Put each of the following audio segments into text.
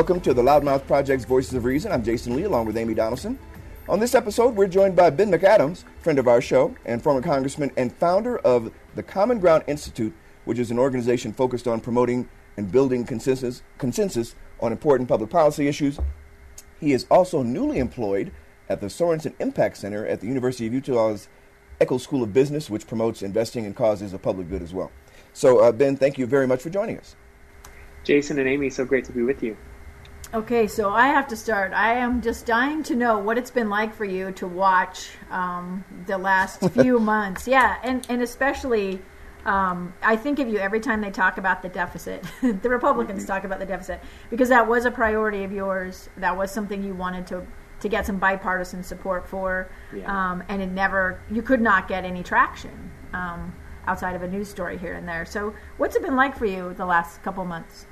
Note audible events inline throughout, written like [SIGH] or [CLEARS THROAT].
Welcome to the Loudmouth Project's Voices of Reason. I'm Jason Lee along with Amy Donaldson. On this episode, we're joined by Ben McAdams, friend of our show and former congressman and founder of the Common Ground Institute, which is an organization focused on promoting and building consensus, consensus on important public policy issues. He is also newly employed at the Sorenson Impact Center at the University of Utah's Eccles School of Business, which promotes investing in causes of public good as well. So, uh, Ben, thank you very much for joining us. Jason and Amy, so great to be with you. Okay, so I have to start. I am just dying to know what it's been like for you to watch um, the last [LAUGHS] few months. Yeah, and, and especially, um, I think of you every time they talk about the deficit. [LAUGHS] the Republicans Mm-hmm. talk about the deficit because that was a priority of yours. That was something you wanted to to get some bipartisan support for, Yeah. um, and it never. You could not get any traction um, outside of a news story here and there. So, what's it been like for you the last couple months?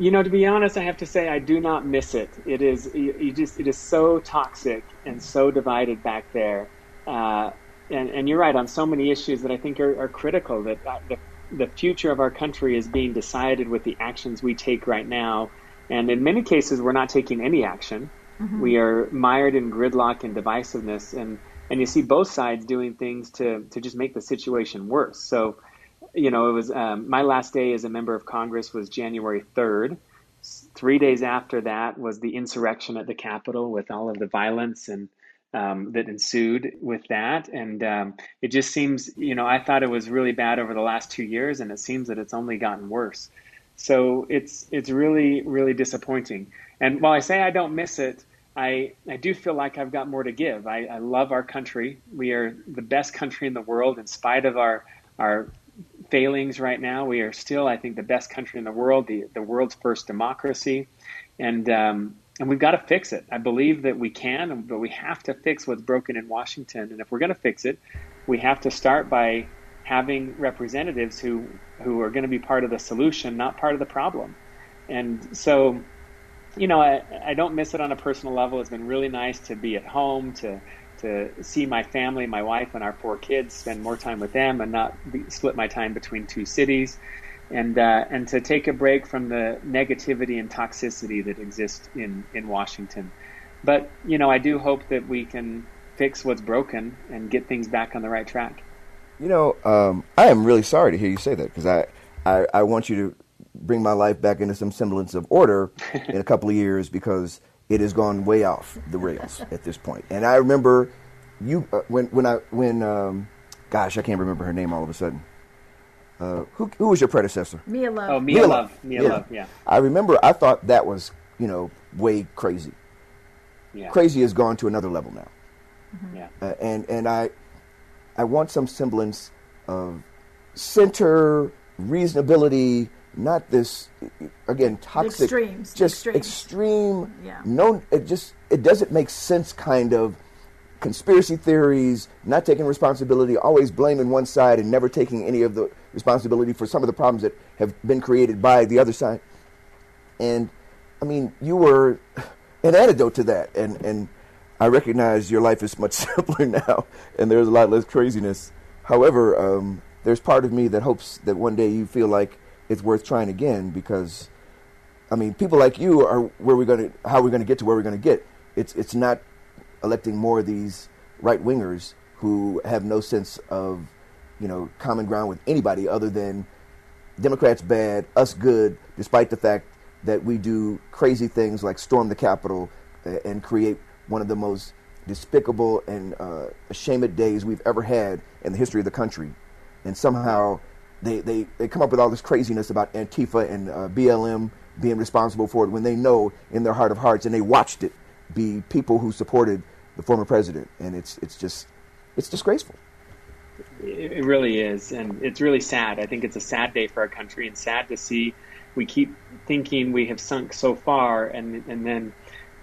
You know, to be honest, I have to say I do not miss it. It is you, you just it is so toxic and so divided back there. Uh, and, and you're right on so many issues that I think are, are critical. That uh, the the future of our country is being decided with the actions we take right now, and in many cases, we're not taking any action. We are mired in gridlock and divisiveness, and and you see both sides doing things to to just make the situation worse. So you know, it was um, my last day as a member of Congress was January 3rd. Three days after that was the insurrection at the Capitol with all of the violence and um, that ensued with that. And um, it just seems, you know, I thought it was really bad over the last two years, and it seems that it's only gotten worse. So it's it's really really disappointing. And while I say I don't miss it, I I do feel like I've got more to give. I, I love our country. We are the best country in the world, in spite of our our failings right now. We are still, I think, the best country in the world, the the world's first democracy, and um, and we've got to fix it. I believe that we can, but we have to fix what's broken in Washington. And if we're going to fix it, we have to start by having representatives who who are going to be part of the solution, not part of the problem. And so, you know, I, I don't miss it on a personal level. It's been really nice to be at home, to to see my family, my wife, and our four kids, spend more time with them, and not be, split my time between two cities, and uh, and to take a break from the negativity and toxicity that exists in in Washington. But you know, I do hope that we can fix what's broken and get things back on the right track. You know, um, I am really sorry to hear you say that because I, I, I want you to bring my life back into some semblance of order [LAUGHS] in a couple of years because it has gone way off the rails [LAUGHS] at this point. And I remember you uh, when when I when um, gosh I can't remember her name all of a sudden. Uh, who who was your predecessor? Mia Love. Oh, Mia, Love, Mia Love, yeah, I remember I thought that was you know way crazy. yeah, Crazy has gone to another level now. yeah. uh, and and I I want some semblance of center reasonability, not this again toxic, extremes, just extremes. extreme. Yeah. No, it just it doesn't make sense. Kind of conspiracy theories, not taking responsibility, always blaming one side and never taking any of the responsibility for some of the problems that have been created by the other side. And I mean, you were [LAUGHS] an antidote to that, and and I recognize your life is much [LAUGHS] simpler now, and there's a lot less craziness. However, um, there's part of me that hopes that one day you feel like it's worth trying again because, I mean, people like you are where we're going to, how we're going to get to where we're going to get. It's it's not electing more of these right wingers who have no sense of, you know, common ground with anybody other than Democrats bad, us good, despite the fact that we do crazy things like storm the Capitol uh, and create one of the most despicable and uh, ashamed days we've ever had in the history of the country. And somehow they, they, they come up with all this craziness about Antifa and uh, BLM being responsible for it when they know in their heart of hearts and they watched it be people who supported the former president. And it's, it's just, it's disgraceful. It really is. And it's really sad. I think it's a sad day for our country and sad to see we keep thinking we have sunk so far and, and then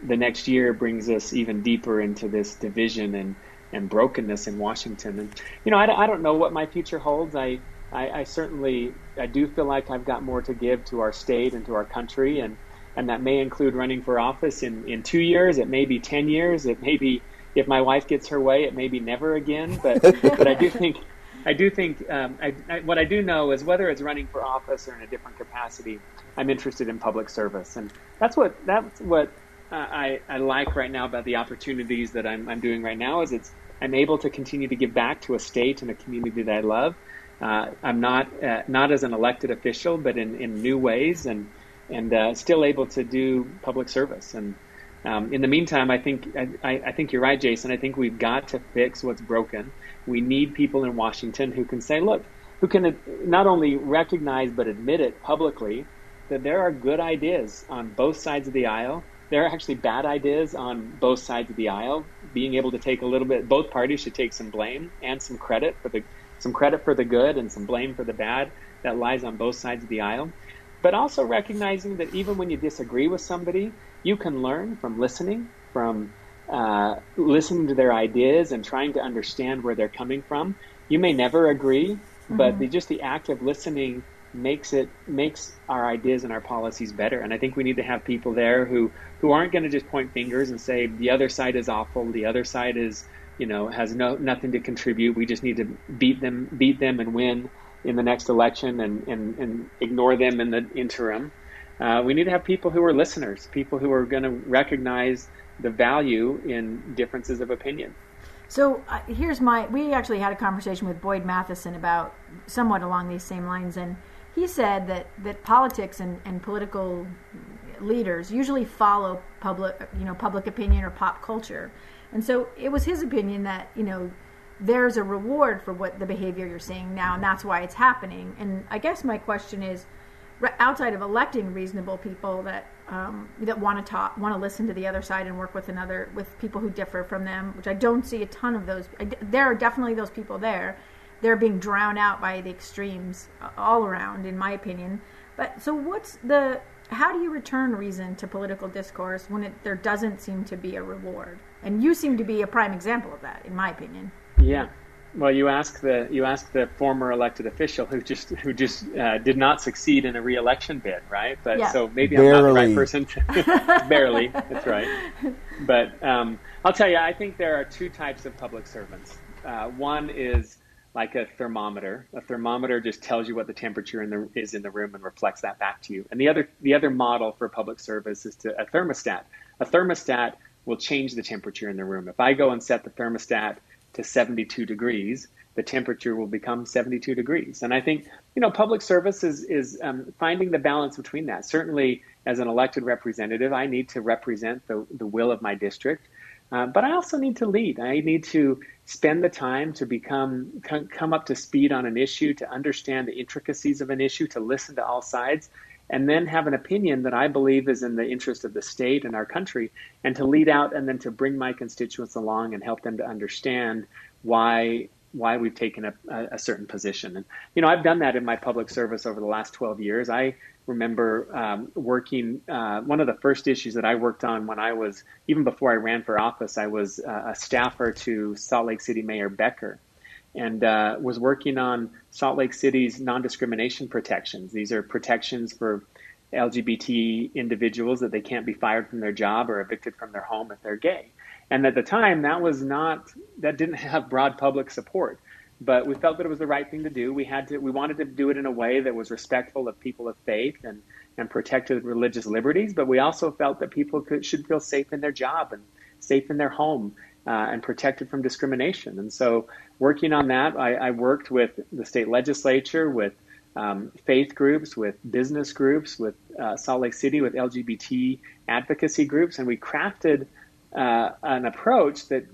the next year brings us even deeper into this division and, and brokenness in Washington. And, you know, I, I don't know what my future holds. I, I, I, certainly, I do feel like I've got more to give to our state and to our country. And, and that may include running for office in, in two years. It may be 10 years. It may be, if my wife gets her way, it may be never again. But, but I do think, I do think, um, I, I, what I do know is whether it's running for office or in a different capacity, I'm interested in public service. And that's what, that's what I, I like right now about the opportunities that I'm, I'm doing right now is it's I'm able to continue to give back to a state and a community that I love. Uh, I'm not uh, not as an elected official, but in, in new ways, and and uh, still able to do public service. And um, in the meantime, I think I, I think you're right, Jason. I think we've got to fix what's broken. We need people in Washington who can say, look, who can not only recognize but admit it publicly that there are good ideas on both sides of the aisle there are actually bad ideas on both sides of the aisle. Being able to take a little bit, both parties should take some blame and some credit for the some credit for the good and some blame for the bad that lies on both sides of the aisle. But also recognizing that even when you disagree with somebody, you can learn from listening, from uh, listening to their ideas and trying to understand where they're coming from. You may never agree, mm-hmm. but the, just the act of listening makes it makes our ideas and our policies better. And I think we need to have people there who who aren't going to just point fingers and say the other side is awful, the other side is you know has no nothing to contribute. We just need to beat them beat them and win in the next election and and, and ignore them in the interim. Uh, we need to have people who are listeners, people who are going to recognize the value in differences of opinion. So uh, here's my. We actually had a conversation with Boyd Matheson about somewhat along these same lines, and he said that, that politics and, and political leaders usually follow public you know public opinion or pop culture and so it was his opinion that you know there's a reward for what the behavior you're seeing now and that's why it's happening and i guess my question is outside of electing reasonable people that um, that want to talk want to listen to the other side and work with another with people who differ from them which i don't see a ton of those there are definitely those people there they're being drowned out by the extremes all around, in my opinion. But so, what's the how do you return reason to political discourse when it, there doesn't seem to be a reward? And you seem to be a prime example of that, in my opinion. Yeah. Well, you ask the you ask the former elected official who just who just uh, did not succeed in a reelection bid, right? But yeah. so maybe barely. I'm not the right person. To, [LAUGHS] barely, that's right. But um, I'll tell you, I think there are two types of public servants. Uh, one is like a thermometer. A thermometer just tells you what the temperature in the, is in the room and reflects that back to you. And the other the other model for public service is to a thermostat. A thermostat will change the temperature in the room. If I go and set the thermostat to 72 degrees, the temperature will become 72 degrees. And I think you know public service is is um, finding the balance between that. Certainly, as an elected representative, I need to represent the the will of my district. Uh, but I also need to lead. I need to spend the time to become come up to speed on an issue, to understand the intricacies of an issue, to listen to all sides, and then have an opinion that I believe is in the interest of the state and our country, and to lead out and then to bring my constituents along and help them to understand why why we've taken a, a, certain position. And you know, I've done that in my public service over the last 12 years. I remember um, working. Uh, one of the first issues that I worked on when I was even before I ran for office, I was uh, a staffer to Salt Lake City Mayor Becker, and uh, was working on Salt Lake City's non-discrimination protections. These are protections for LGBT individuals that they can't be fired from their job or evicted from their home if they're gay. And at the time, that was not that didn't have broad public support. But we felt that it was the right thing to do. We had to we wanted to do it in a way that was respectful of people of faith and and protected religious liberties. But we also felt that people could, should feel safe in their job and safe in their home. Uh, and protected from discrimination. And so, working on that, I, I worked with the state legislature, with um, faith groups, with business groups, with uh, Salt Lake City, with LGBT advocacy groups, and we crafted uh, an approach that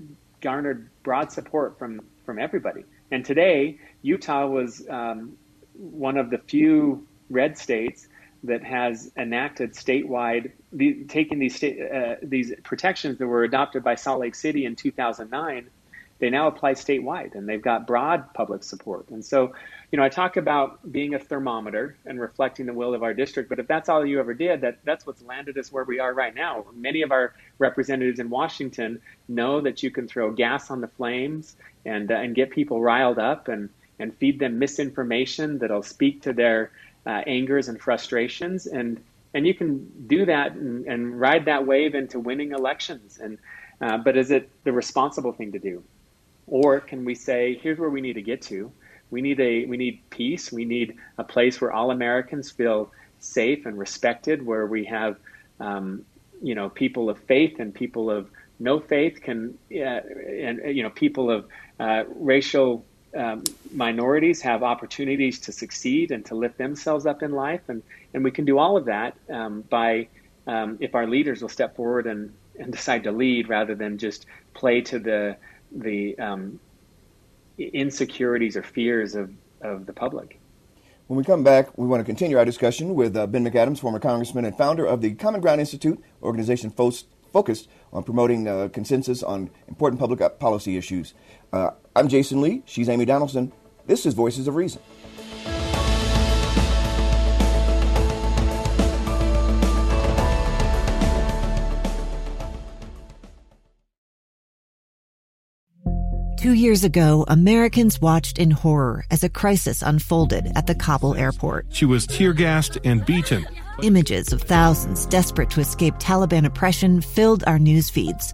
garnered broad support from from everybody. And today, Utah was um, one of the few red states that has enacted statewide, the, taking these uh, these protections that were adopted by Salt Lake City in 2009, they now apply statewide, and they've got broad public support. And so, you know, I talk about being a thermometer and reflecting the will of our district, but if that's all you ever did, that that's what's landed us where we are right now. Many of our representatives in Washington know that you can throw gas on the flames and uh, and get people riled up and and feed them misinformation that'll speak to their uh, angers and frustrations. And and you can do that and, and ride that wave into winning elections. And uh, but is it the responsible thing to do? Or can we say here's where we need to get to. We need a we need peace. We need a place where all americans feel safe and respected where we have um, you know people of faith and people of no faith can uh, and you know people of uh, racial um, minorities have opportunities to succeed and to lift themselves up in life, and and we can do all of that um, by um, if our leaders will step forward and and decide to lead rather than just play to the the um, insecurities or fears of of the public. When we come back, we want to continue our discussion with uh, Ben McAdams, former congressman and founder of the Common Ground Institute, organization fo- focused on promoting uh, consensus on important public policy issues. Uh, I'm Jason Lee. She's Amy Donaldson. This is Voices of Reason. Two years ago, Americans watched in horror as a crisis unfolded at the Kabul airport. She was tear gassed and beaten. Images of thousands desperate to escape Taliban oppression filled our news feeds.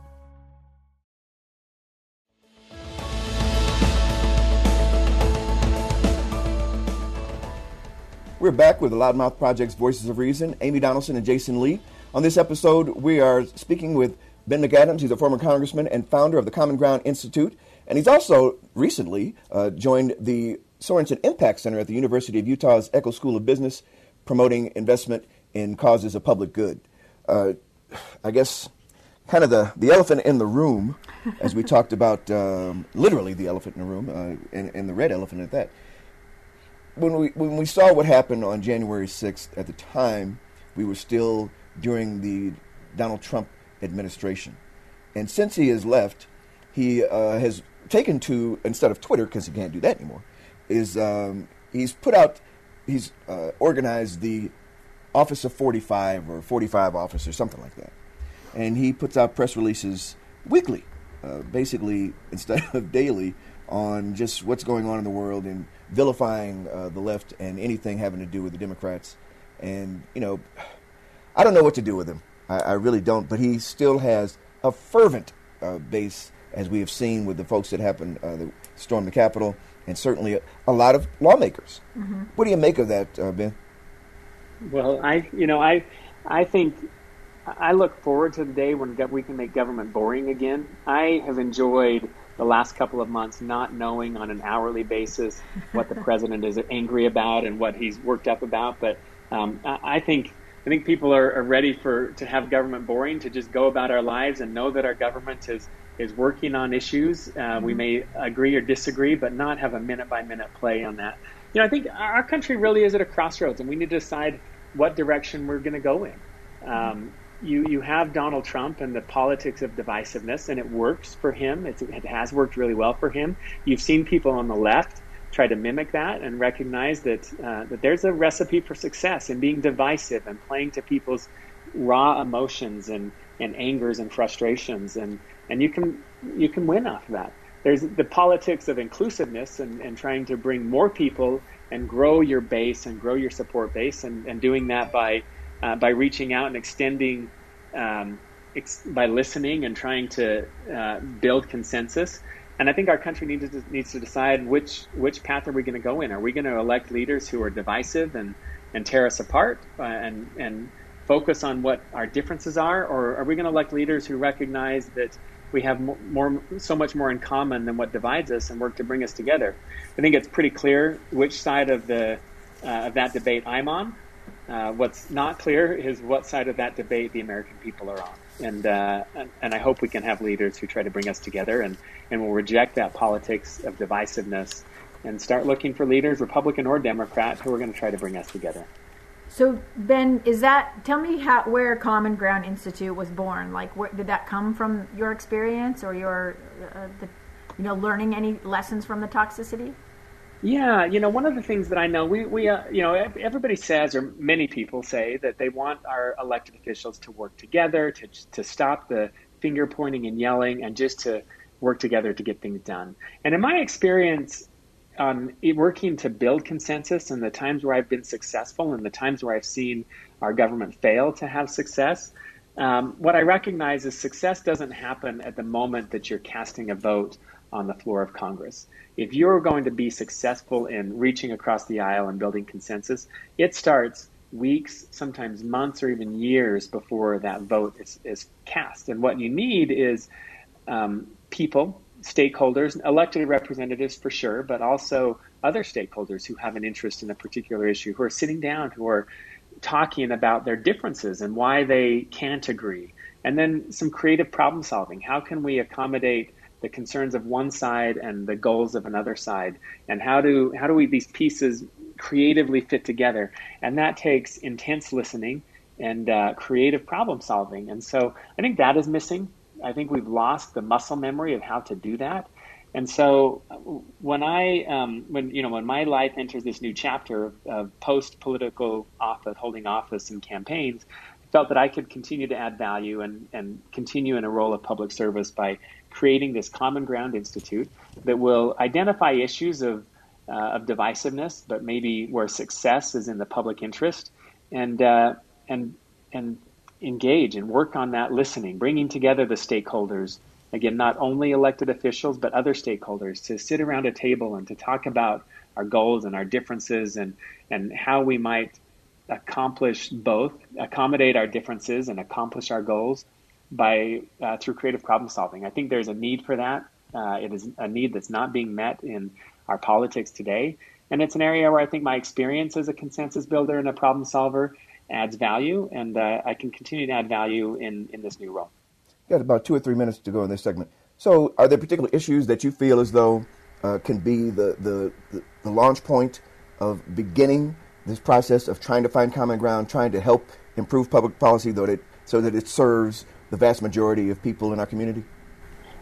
We're back with the Loudmouth Project's Voices of Reason, Amy Donaldson and Jason Lee. On this episode, we are speaking with Ben McAdams. He's a former congressman and founder of the Common Ground Institute. And he's also recently uh, joined the Sorenson Impact Center at the University of Utah's Eccles School of Business, promoting investment in causes of public good. Uh, I guess kind of the, the elephant in the room, as we talked about, um, literally the elephant in the room, uh, and, and the red elephant at that when we when we saw what happened on January 6th, at the time we were still during the Donald Trump administration, and since he has left, he uh, has taken to instead of Twitter because he can't do that anymore, is um, he's put out he's uh, organized the Office of 45 or 45 Office or something like that, and he puts out press releases weekly, uh, basically [LAUGHS] instead of daily, on just what's going on in the world and vilifying uh, the left and anything having to do with the Democrats. And, you know, I don't know what to do with him. I, I really don't. But he still has a fervent uh, base, as we have seen with the folks that happened, uh, that stormed the Capitol, and certainly a, a lot of lawmakers. Mm-hmm. What do you make of that, uh, Ben? Well, I, you know, I, I think I look forward to the day when we can make government boring again. I have enjoyed the last couple of months not knowing on an hourly basis what the [LAUGHS] president is angry about and what he's worked up about. But um, I think I think people are, are, ready for to have government boring to just go about our lives and know that our government is is working on issues. Uh, mm-hmm. We may agree or disagree, but not have a minute by minute play on that. You know, I think our country really is at a crossroads, and we need to decide what direction we're going to go in. Um, you you have Donald Trump and the politics of divisiveness, and it works for him. It's, it has worked really well for him. You've seen people on the left try to mimic that and recognize that uh, that there's a recipe for success in being divisive and playing to people's raw emotions and, and angers and frustrations, and and you can you can win off of that. There's the politics of inclusiveness and, and trying to bring more people and grow your base and grow your support base, and, and doing that by uh, by reaching out and extending, um, ex- by listening and trying to uh, build consensus. And I think our country needs to, needs to decide which which path are we going to go in. Are we going to elect leaders who are divisive and, and tear us apart uh, and and focus on what our differences are, or are we going to elect leaders who recognize that we have more, more, so much more in common than what divides us and work to bring us together? I think it's pretty clear which side of the uh, of that debate I'm on. Uh, what's not clear is what side of that debate the American people are on. And, uh, and, and I hope we can have leaders who try to bring us together and, and will reject that politics of divisiveness and start looking for leaders, Republican or Democrat, who are going to try to bring us together. So Ben, is that tell me how where Common Ground Institute was born? Like, where, did that come from your experience or your, uh, the, you know, learning any lessons from the toxicity? Yeah, you know, one of the things that I know, we, we uh, you know, everybody says, or many people say, that they want our elected officials to work together, to, to stop the finger pointing and yelling, and just to work together to get things done. And in my experience, um, working to build consensus and the times where I've been successful and the times where I've seen our government fail to have success, um, what I recognize is success doesn't happen at the moment that you're casting a vote on the floor of Congress. If you're going to be successful in reaching across the aisle and building consensus, it starts weeks, sometimes months, or even years before that vote is, is cast. And what you need is um, people, stakeholders, elected representatives for sure, but also other stakeholders who have an interest in a particular issue, who are sitting down, who are talking about their differences and why they can't agree. And then some creative problem solving. How can we accommodate the concerns of one side and the goals of another side, and how do how do we these pieces creatively fit together? And that takes intense listening and uh, creative problem solving. And so I think that is missing. I think we've lost the muscle memory of how to do that. And so when I um, when you know when my life enters this new chapter of, of post political office, holding office and campaigns, I felt that I could continue to add value and, and continue in a role of public service by creating this Common Ground Institute that will identify issues of, uh, of divisiveness, but maybe where success is in the public interest, and, uh, and, and engage and work on that listening, bringing together the stakeholders. Again, not only elected officials, but other stakeholders to sit around a table and to talk about our goals and our differences and, and how we might accomplish both, accommodate our differences and accomplish our goals by uh, through creative problem solving. I think there's a need for that. Uh, it is a need that's not being met in our politics today, and it's an area where I think my experience as a consensus builder and a problem solver adds value, and uh, I can continue to add value in in this new role. Got about two or three minutes to go in this segment. So, are there particular issues that you feel as though uh, can be the, the, the the launch point of beginning this process of trying to find common ground, trying to help improve public policy, though that so that it serves the vast majority of people in our community?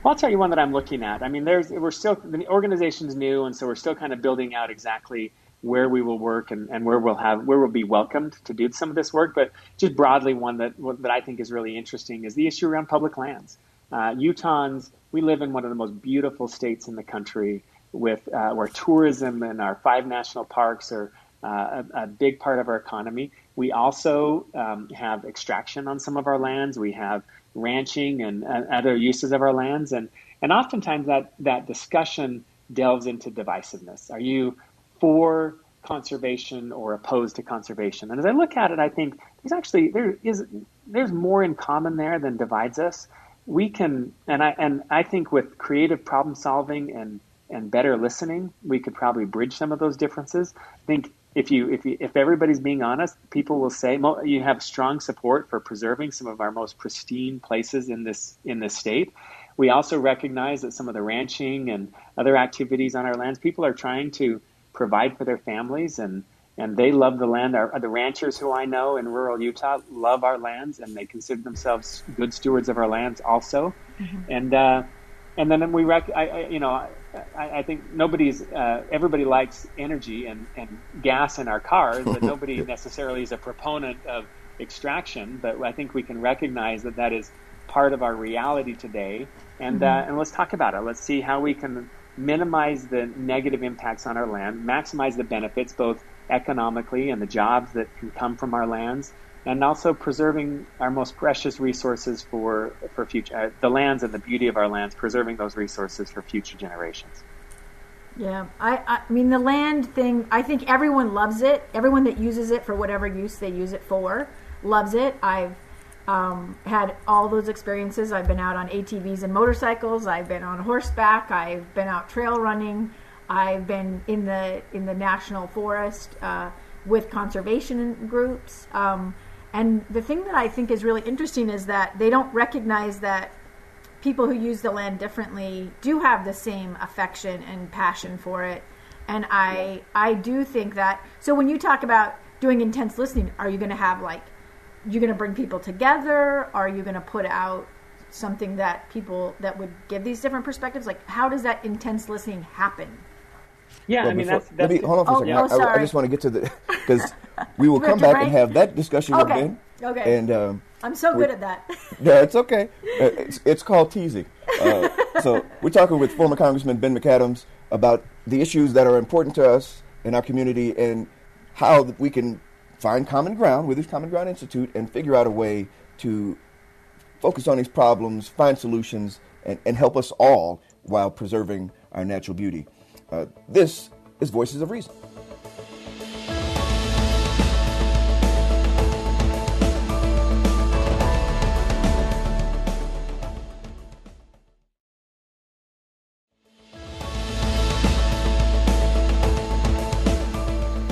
Well, I'll tell you one that I'm looking at. I mean, there's we're still the organization's new, and so we're still kind of building out exactly where we will work and, and where we'll have where we'll be welcomed to do some of this work. But just broadly, one that that I think is really interesting is the issue around public lands. Uh, Utahns, we live in one of the most beautiful states in the country, with uh, where tourism and our five national parks are uh, a, a, big part of our economy. We also um, have extraction on some of our lands. We have ranching and uh, other uses of our lands, and and oftentimes that that discussion delves into divisiveness. Are you for conservation or opposed to conservation? And as I look at it, I think there's actually there is there's more in common there than divides us. We can, and I and I think with creative problem solving and and better listening, we could probably bridge some of those differences. I think if you if you, if everybody's being honest, people will say you have strong support for preserving some of our most pristine places in this in this state. We also recognize that some of the ranching and other activities on our lands, people are trying to provide for their families and and they love the land. Our, the ranchers who I know in rural Utah love our lands, and they consider themselves good stewards of our lands also. Mm-hmm. And uh, and then we rec- I, I you know I, I, think nobody's uh, everybody likes energy and, and gas in our cars, [LAUGHS] but nobody necessarily is a proponent of extraction. But I think we can recognize that that is part of our reality today, and mm-hmm. uh, and let's talk about it. Let's see how we can minimize the negative impacts on our land, maximize the benefits both economically and the jobs that can come from our lands, and also preserving our most precious resources for for future uh, the lands and the beauty of our lands, preserving those resources for future generations. Yeah, I, I mean the land thing. I think everyone loves it. Everyone that uses it for whatever use they use it for loves it. I've um, had all those experiences. I've been out on ATVs and motorcycles. I've been on horseback. I've been out trail running. I've been in the in the national forest uh, with conservation groups. Um, and the thing that I think is really interesting is that they don't recognize that people who use the land differently do have the same affection and passion for it. And I I do think that so when you talk about doing intense listening, are you going to have like you're going to bring people together? Are you going to put out something that people that would give these different perspectives? Like how does that intense listening happen? Yeah, well, I mean before, that's, that's let me hold on for a oh, second. Oh, I, I, just want to get to the because we will [LAUGHS] come back and have that discussion okay. with Ben. Okay. And um, I'm so good at that. [LAUGHS] yeah, it's okay. Uh, it's, it's called teasing. Uh, [LAUGHS] so we're talking with former Congressman Ben McAdams about the issues that are important to us in our community and how we can find common ground with this Common Ground Institute and figure out a way to focus on these problems, find solutions, and, and help us all while preserving our natural beauty. Uh, this is Voices of Reason.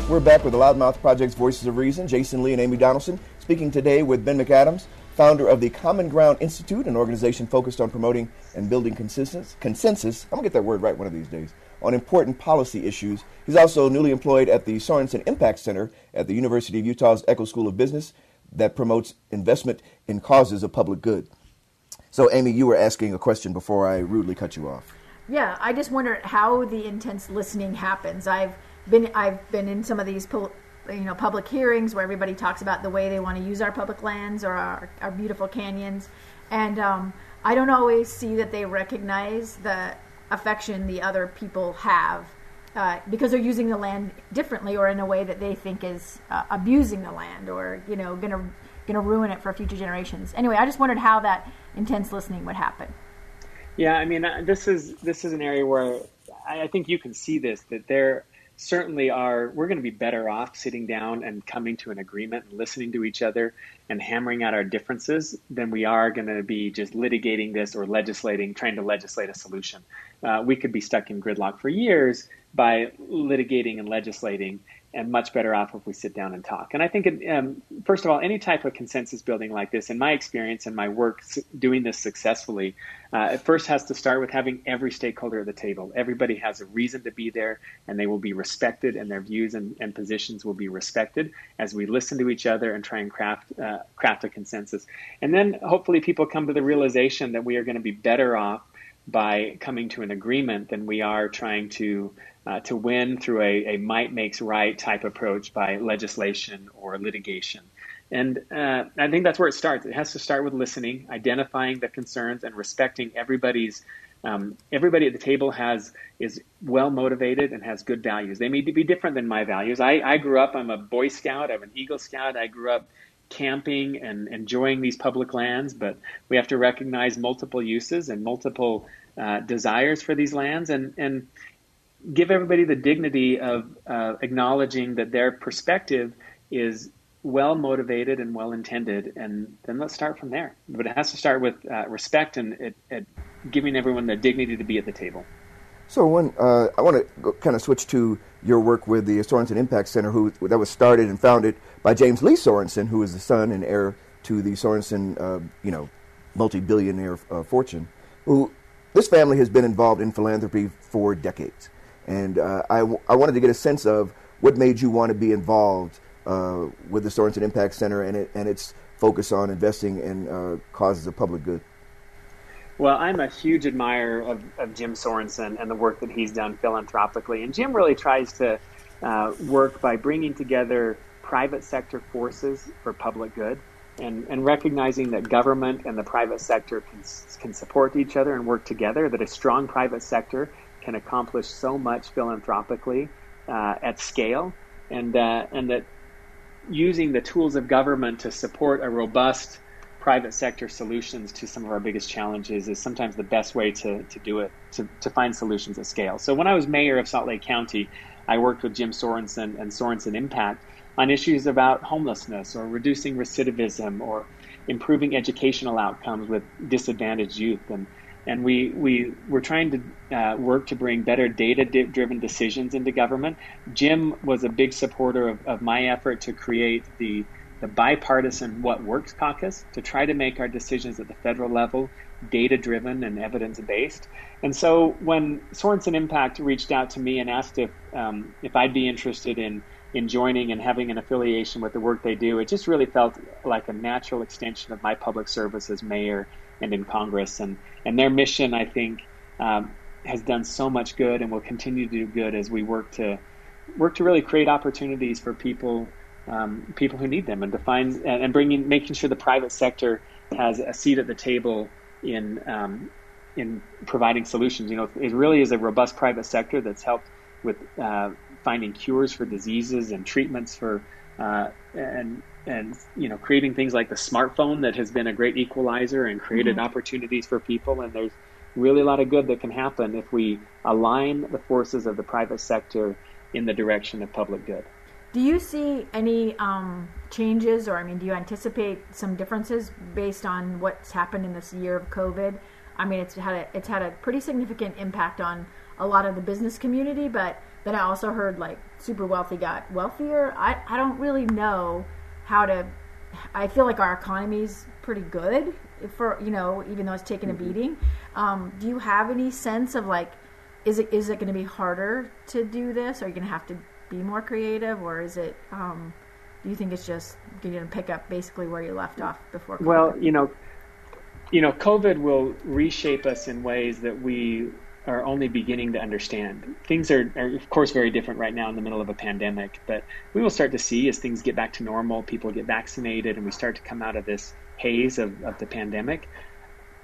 We're back with the Loudmouth Project's Voices of Reason. Jason Lee and Amy Donaldson speaking today with Ben McAdams, founder of the Common Ground Institute, an organization focused on promoting and building consensus. Consensus. I'm gonna get that word right one of these days on important policy issues. He's also newly employed at the Sorenson Impact Center at the University of Utah's Eccles School of Business that promotes investment in causes of public good. So, Amy, you were asking a question before I rudely cut you off. Yeah, I just wondered how the intense listening happens. I've been I've been in some of these you know public hearings where everybody talks about the way they want to use our public lands or our, our beautiful canyons, and um, I don't always see that they recognize the affection the other people have uh, because they're using the land differently or in a way that they think is uh, abusing the land or you know going to going to ruin it for future generations. Anyway, I just wondered how that intense listening would happen. Yeah, I mean, uh, this is this is an area where I, I think you can see this that there certainly are we're going to be better off sitting down and coming to an agreement and listening to each other and hammering out our differences than we are going to be just litigating this or legislating trying to legislate a solution. Uh, we could be stuck in gridlock for years by litigating and legislating and much better off if we sit down and talk. And I think, um, first of all, any type of consensus building like this, in my experience and my work doing this successfully, uh, it first has to start with having every stakeholder at the table. Everybody has a reason to be there, and they will be respected, and their views and, and positions will be respected as we listen to each other and try and craft uh, craft a consensus. And then hopefully people come to the realization that we are going to be better off by coming to an agreement than we are trying to uh, to win through a, a, might makes right type approach by legislation or litigation. And uh, I think that's where it starts. It has to start with listening, identifying the concerns, and respecting everybody's. Um, everybody at the table has is well motivated and has good values. They may be different than my values. I, I grew up. I'm a Boy Scout. I'm an Eagle Scout. I grew up camping and enjoying these public lands, but we have to recognize multiple uses and multiple uh, desires for these lands and, and give everybody the dignity of uh, acknowledging that their perspective is well motivated and well intended, and then let's start from there. But it has to start with uh, respect and it, it giving everyone the dignity to be at the table. So uh, I want to kind of switch to your work with the Sorenson Impact Center, who that was started and founded by James Lee Sorenson, who is the son and heir to the Sorenson, uh, you know, multi-billionaire uh, fortune. Who this family has been involved in philanthropy for decades, and uh, I, w- I wanted to get a sense of what made you want to be involved uh, with the Sorenson Impact Center and, it, and its focus on investing in uh, causes of public good? Well, I'm a huge admirer of, of Jim Sorenson and the work that he's done philanthropically. And Jim really tries to uh, work by bringing together private sector forces for public good and, and recognizing that government and the private sector can, can support each other and work together, that a strong private sector can accomplish so much philanthropically uh, at scale, and, uh, and that using the tools of government to support a robust private sector solutions to some of our biggest challenges is sometimes the best way to, to do it, to, to find solutions at scale. So when I was mayor of Salt Lake County, I worked with Jim Sorenson and Sorenson Impact on issues about homelessness or reducing recidivism or improving educational outcomes with disadvantaged youth. And, and we, we were trying to uh, work to bring better data driven decisions into government. Jim was a big supporter of, of my effort to create the, the bipartisan What Works caucus to try to make our decisions at the federal level data driven and evidence based. And so when Sorenson Impact reached out to me and asked if, um, if I'd be interested in in joining and having an affiliation with the work they do, it just really felt like a natural extension of my public service as mayor and in Congress. And, and their mission, I think, um, has done so much good and will continue to do good as we work to work to really create opportunities for people um, people who need them and to find and bringing making sure the private sector has a seat at the table in um, in providing solutions. You know, it really is a robust private sector that's helped with uh, finding cures for diseases and treatments for uh, and and you know creating things like the smartphone that has been a great equalizer and created mm-hmm. opportunities for people and there's really a lot of good that can happen if we align the forces of the private sector in the direction of public good. Do you see any um, changes, or I mean, do you anticipate some differences based on what's happened in this year of COVID? I mean, it's had a, it's had a pretty significant impact on a lot of the business community, but then I also heard like super wealthy got wealthier. I, I don't really know how to. I feel like our economy's pretty good for you know even though it's taken a mm-hmm. beating. Um, do you have any sense of like is it is it going to be harder to do this? Are you going to have to be more creative, or is it? Um, do you think it's just going to pick up basically where you left off before? COVID? Well, you know, you know, COVID will reshape us in ways that we are only beginning to understand. Things are, are, of course, very different right now in the middle of a pandemic, but we will start to see as things get back to normal, people get vaccinated, and we start to come out of this haze of, of the pandemic.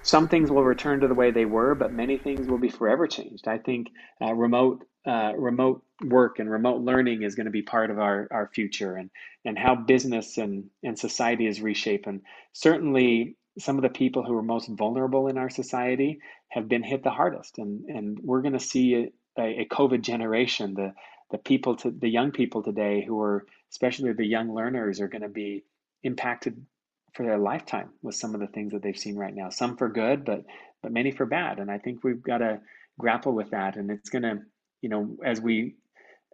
Some things will return to the way they were, but many things will be forever changed. I think uh, remote uh, remote work and remote learning is going to be part of our, our future and, and how business and, and society is reshaping. Certainly, some of the people who are most vulnerable in our society have been hit the hardest, and and we're going to see a, a, COVID generation. The the people to the young people today who are especially the young learners are going to be impacted for their lifetime with some of the things that they've seen right now. Some for good, but but many for bad. And I think we've got to grapple with that. And it's going to you know as we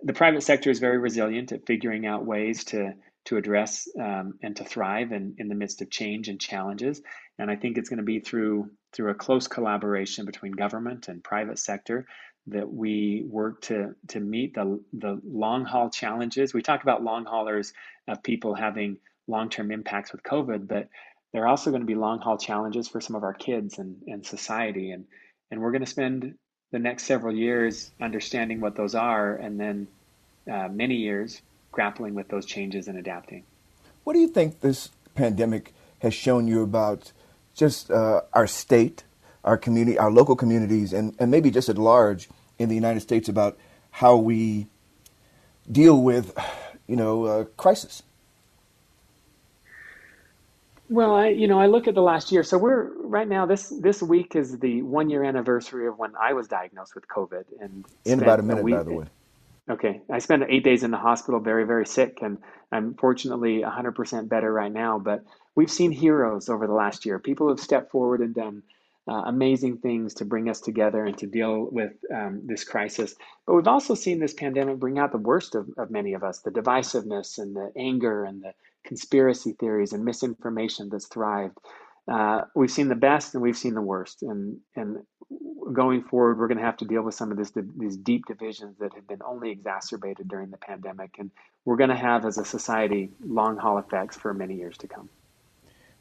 the private sector is very resilient at figuring out ways to to address um, and to thrive in, in the midst of change and challenges. And I think it's going to be through through a close collaboration between government and private sector that we work to to meet the the long haul challenges. We talk about long haulers of people having long term impacts with COVID, but there are also going to be long haul challenges for some of our kids and, and society. And and we're going to spend the next several years understanding what those are, and then uh, many years grappling with those changes and adapting. What do you think this pandemic has shown you about just uh, our state, our community, our local communities, and, and maybe just at large in the United States about how we deal with, you know, uh, crisis? Well, I, you know, I look at the last year. So we're right now. This this week is the one year anniversary of when I was diagnosed with COVID, and in about a minute, a week, by the way. Okay. I spent eight days in the hospital, very, very sick, and I'm fortunately 100% better right now. But we've seen heroes over the last year. People have stepped forward and done uh, amazing things to bring us together and to deal with um, this crisis. But we've also seen this pandemic bring out the worst of, of many of us the divisiveness and the anger and the conspiracy theories and misinformation that's thrived. Uh, we've seen the best and we've seen the worst, and and going forward, we're going to have to deal with some of this these deep divisions that have been only exacerbated during the pandemic, and we're going to have as a society long haul effects for many years to come.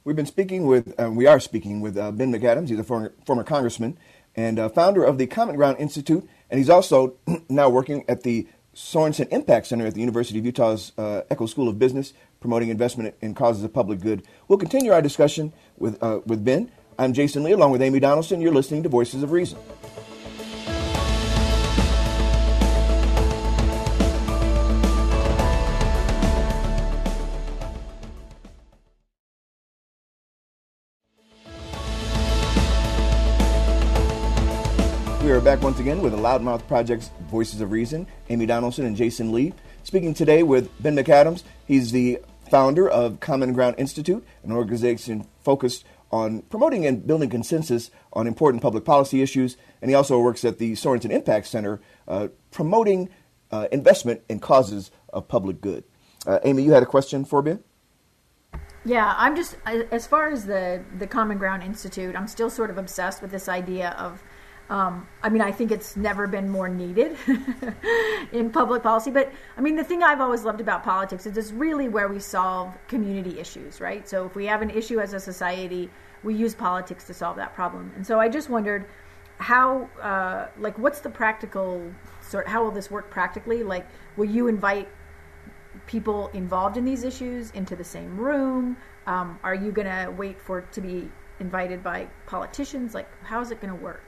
We've been speaking with, uh, we are speaking with uh, Ben McAdams. He's a former, former congressman and uh, founder of the Common Ground Institute, and he's also [CLEARS THROAT] now working at the Sorenson Impact Center at the University of Utah's uh, Eccles School of Business, promoting investment in causes of public good. We'll continue our discussion with, uh, with Ben. I'm Jason Lee, along with Amy Donaldson. You're listening to Voices of Reason. We are back once again with the Loudmouth Project's Voices of Reason, Amy Donaldson and Jason Lee. Speaking today with Ben McAdams. He's the founder of Common Ground Institute, an organization focused on promoting and building consensus on important public policy issues. And he also works at the Sorenson Impact Center, uh, promoting uh, investment in causes of public good. Uh, Amy, you had a question for Ben? Yeah, I'm just as far as the the Common Ground Institute, I'm still sort of obsessed with this idea of um, I mean, I think it's never been more needed [LAUGHS] in public policy. But I mean, the thing I've always loved about politics is it's really where we solve community issues, right? So if we have an issue as a society, we use politics to solve that problem. And so I just wondered how, uh, like, what's the practical sort? How will this work practically? Like, will you invite people involved in these issues into the same room? Um, are you going to wait for to be invited by politicians? Like, how is it going to work?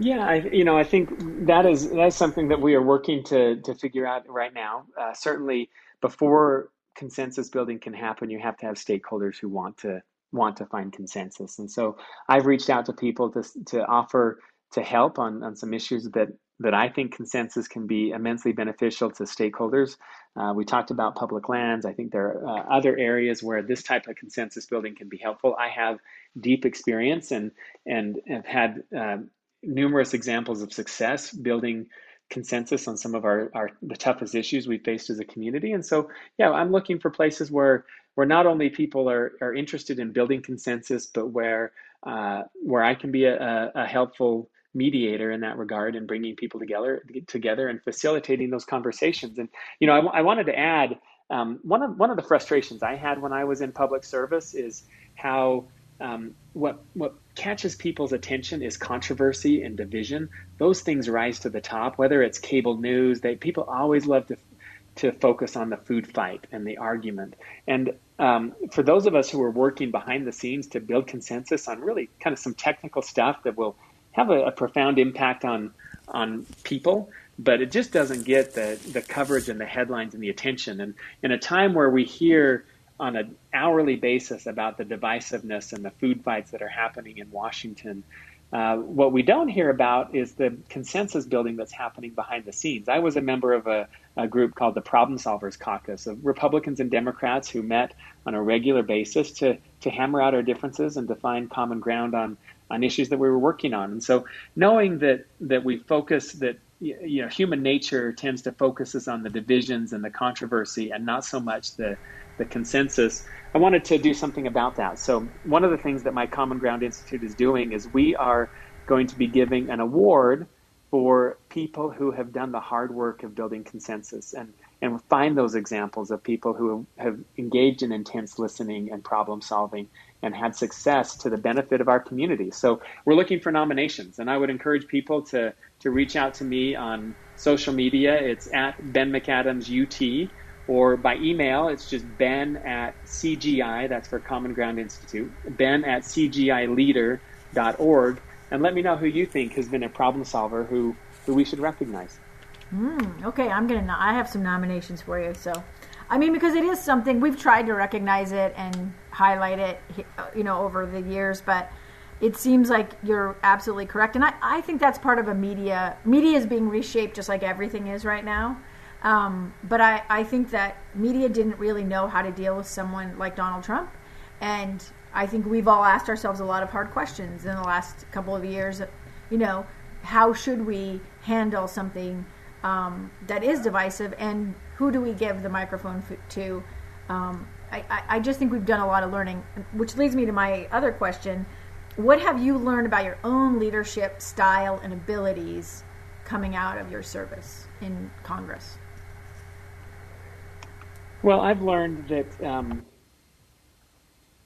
Yeah, I, you know, I think that is that's something that we are working to to figure out right now. Uh, certainly, before consensus building can happen, you have to have stakeholders who want to want to find consensus. And so, I've reached out to people to to offer to help on on some issues that that I think consensus can be immensely beneficial to stakeholders. Uh, we talked about public lands. I think there are uh, other areas where this type of consensus building can be helpful. I have deep experience and and have had um, numerous examples of success building consensus on some of our, our the toughest issues we faced as a community. And so yeah i'm looking for places where where not only people are, are interested in building consensus but where uh, where i can be a, a helpful mediator in that regard and bringing people together together and facilitating those conversations. And you know i, I wanted to add um, one of one of the frustrations i had when i was in public service is how um, what what catches people's attention is controversy and division. Those things rise to the top. Whether it's cable news, they people always love to to focus on the food fight and the argument. And um, for those of us who are working behind the scenes to build consensus on really kind of some technical stuff that will have a, a profound impact on on people, but it just doesn't get the the coverage and the headlines and the attention. And in a time where we hear on an hourly basis about the divisiveness and the food fights that are happening in Washington. Uh, what we don't hear about is the consensus building that's happening behind the scenes. I was a member of a, a, group called the Problem Solvers Caucus of Republicans and Democrats who met on a regular basis to, to hammer out our differences and to find common ground on, on issues that we were working on. And so knowing that, that we focus that you know human nature tends to focus on the divisions and the controversy and not so much the the consensus, I wanted to do something about that. So, one of the things that my Common Ground Institute is doing is we are going to be giving an award for people who have done the hard work of building consensus and, and find those examples of people who have engaged in intense listening and problem solving and had success to the benefit of our community. So we're looking for nominations, and I would encourage people to, to reach out to me on social media. It's at Ben McAdams UT or by email, it's just ben at CGI, that's for Common Ground Institute, ben at CGIleader.org, and let me know who you think has been a problem solver who, who we should recognize. Mm, okay, I'm gonna. I have some nominations for you. So, I mean, because it is something we've tried to recognize it and highlight it, you know, over the years, but it seems like you're absolutely correct, and I, I think that's part of a media. Media is being reshaped just like everything is right now. Um, but I, I think that media didn't really know how to deal with someone like Donald Trump. And I think we've all asked ourselves a lot of hard questions in the last couple of years. You know, how should we handle something um, that is divisive, and who do we give the microphone to? Um, I, I, I just think we've done a lot of learning, which leads me to my other question. What have you learned about your own leadership style and abilities coming out of your service in Congress? Well, I've learned that um,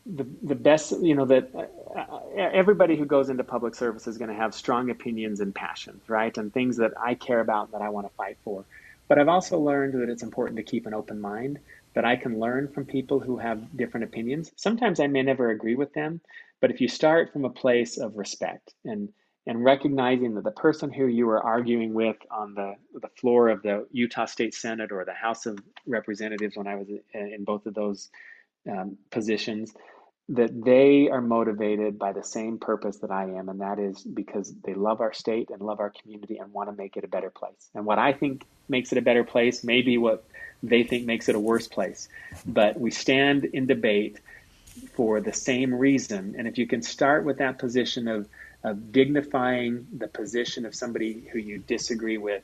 the the best, you know, that uh, everybody who goes into public service is going to have strong opinions and passions, right, and things that I care about that I want to fight for. But I've also learned that it's important to keep an open mind. That I can learn from people who have different opinions. Sometimes I may never agree with them, but if you start from a place of respect and and recognizing that the person who you are arguing with on the the floor of the Utah State Senate or the House of Representatives, when I was in both of those um, positions, that they are motivated by the same purpose that I am, and that is because they love our state and love our community and want to make it a better place. And what I think makes it a better place may be what they think makes it a worse place. But we stand in debate for the same reason. And if you can start with that position of, of dignifying the position of somebody who you disagree with,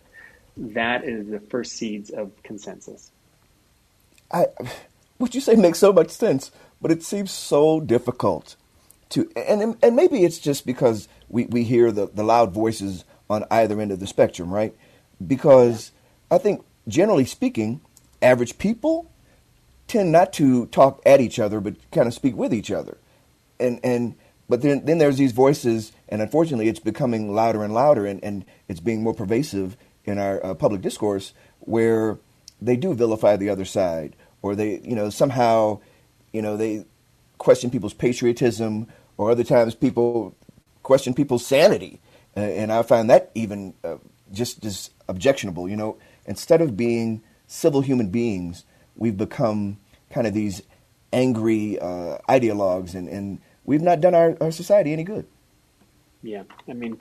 that is the first seeds of consensus. I, what you say makes so much sense but it seems so difficult to, and and maybe it's just because we, we hear the, the loud voices on either end of the spectrum, right? Because I think generally speaking, average people tend not to talk at each other, but kind of speak with each other, and and but then then there's these voices, and unfortunately, it's becoming louder and louder, and, and it's being more pervasive in our uh, public discourse where they do vilify the other side, or they you know somehow you know, they question people's patriotism, or other times people question people's sanity. Uh, and I find that even uh, just just objectionable. You know, instead of being civil human beings, we've become kind of these angry uh, ideologues, and, and we've not done our, our society any good. Yeah, I mean,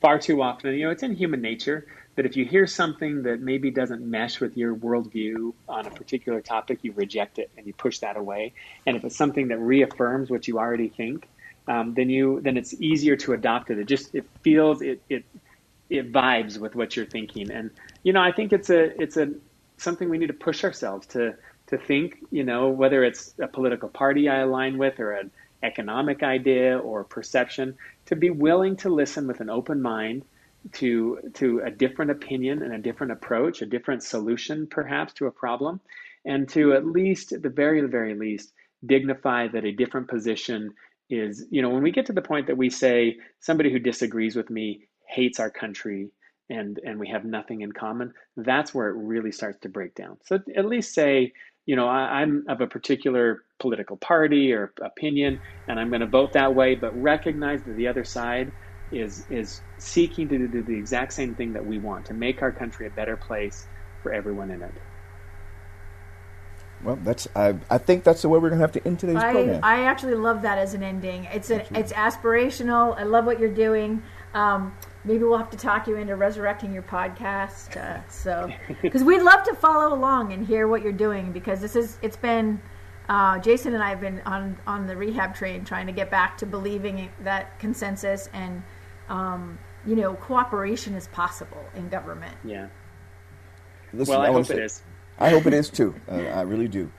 far too often, you know, it's in human nature that if you hear something that maybe doesn't mesh with your worldview on a particular topic, you reject it and you push that away. And if it's something that reaffirms what you already think, um, then you then it's easier to adopt it. It just it feels it it it vibes with what you're thinking. And you know, I think it's a it's a something we need to push ourselves to to think. You know, whether it's a political party I align with or an economic idea or perception, to be willing to listen with an open mind to to a different opinion and a different approach, a different solution perhaps to a problem, and to at least at the very very least dignify that a different position is you know when we get to the point that we say somebody who disagrees with me hates our country and and we have nothing in common that's where it really starts to break down. So at least say you know I, i'm of a particular political party or opinion and i'm going to vote that way but recognize that the other side is is seeking to do the exact same thing that we want to make our country a better place for everyone in it. Well, that's I, I think that's the way we're going to have to end today's I, program. I actually love that as an ending. It's a, it's aspirational. I love what you're doing. Um, maybe we'll have to talk you into resurrecting your podcast. Uh, so, [LAUGHS] because we'd love to follow along and hear what you're doing because this is it's been. Uh, Jason and I have been on on the rehab train trying to get back to believing that consensus and um, you know, cooperation is possible in government. Yeah. Listen, well, I, I hope say, it is. I hope it is too. [LAUGHS] Uh, I really do.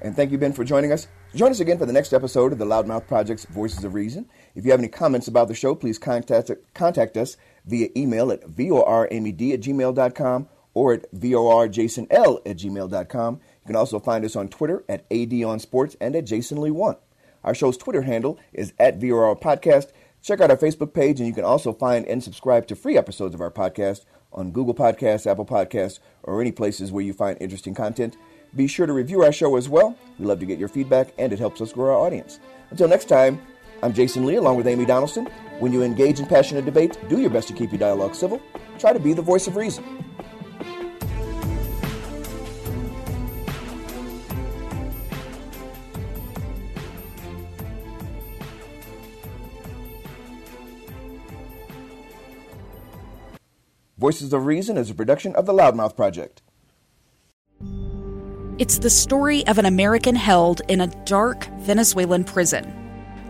And thank you, Ben, for joining us. Join us again for the next episode of the Loudmouth Project's Voices of Reason. If you have any comments about the show, please contact, contact us via email at voramed at gmail.com or at vorjasonl at gmail.com. You can also find us on Twitter at adonsports and at jasonlee1. Our show's Twitter handle is at VOR Podcast, Check out our Facebook page, and you can also find and subscribe to free episodes of our podcast on Google Podcasts, Apple Podcasts, or any places where you find interesting content. Be sure to review our show as well. We love to get your feedback, and it helps us grow our audience. Until next time, I'm Jason Lee along with Amy Donaldson. When you engage in passionate debate, do your best to keep your dialogue civil. Try to be the voice of reason. Voices of Reason is a production of the Loudmouth Project. It's the story of an American held in a dark Venezuelan prison.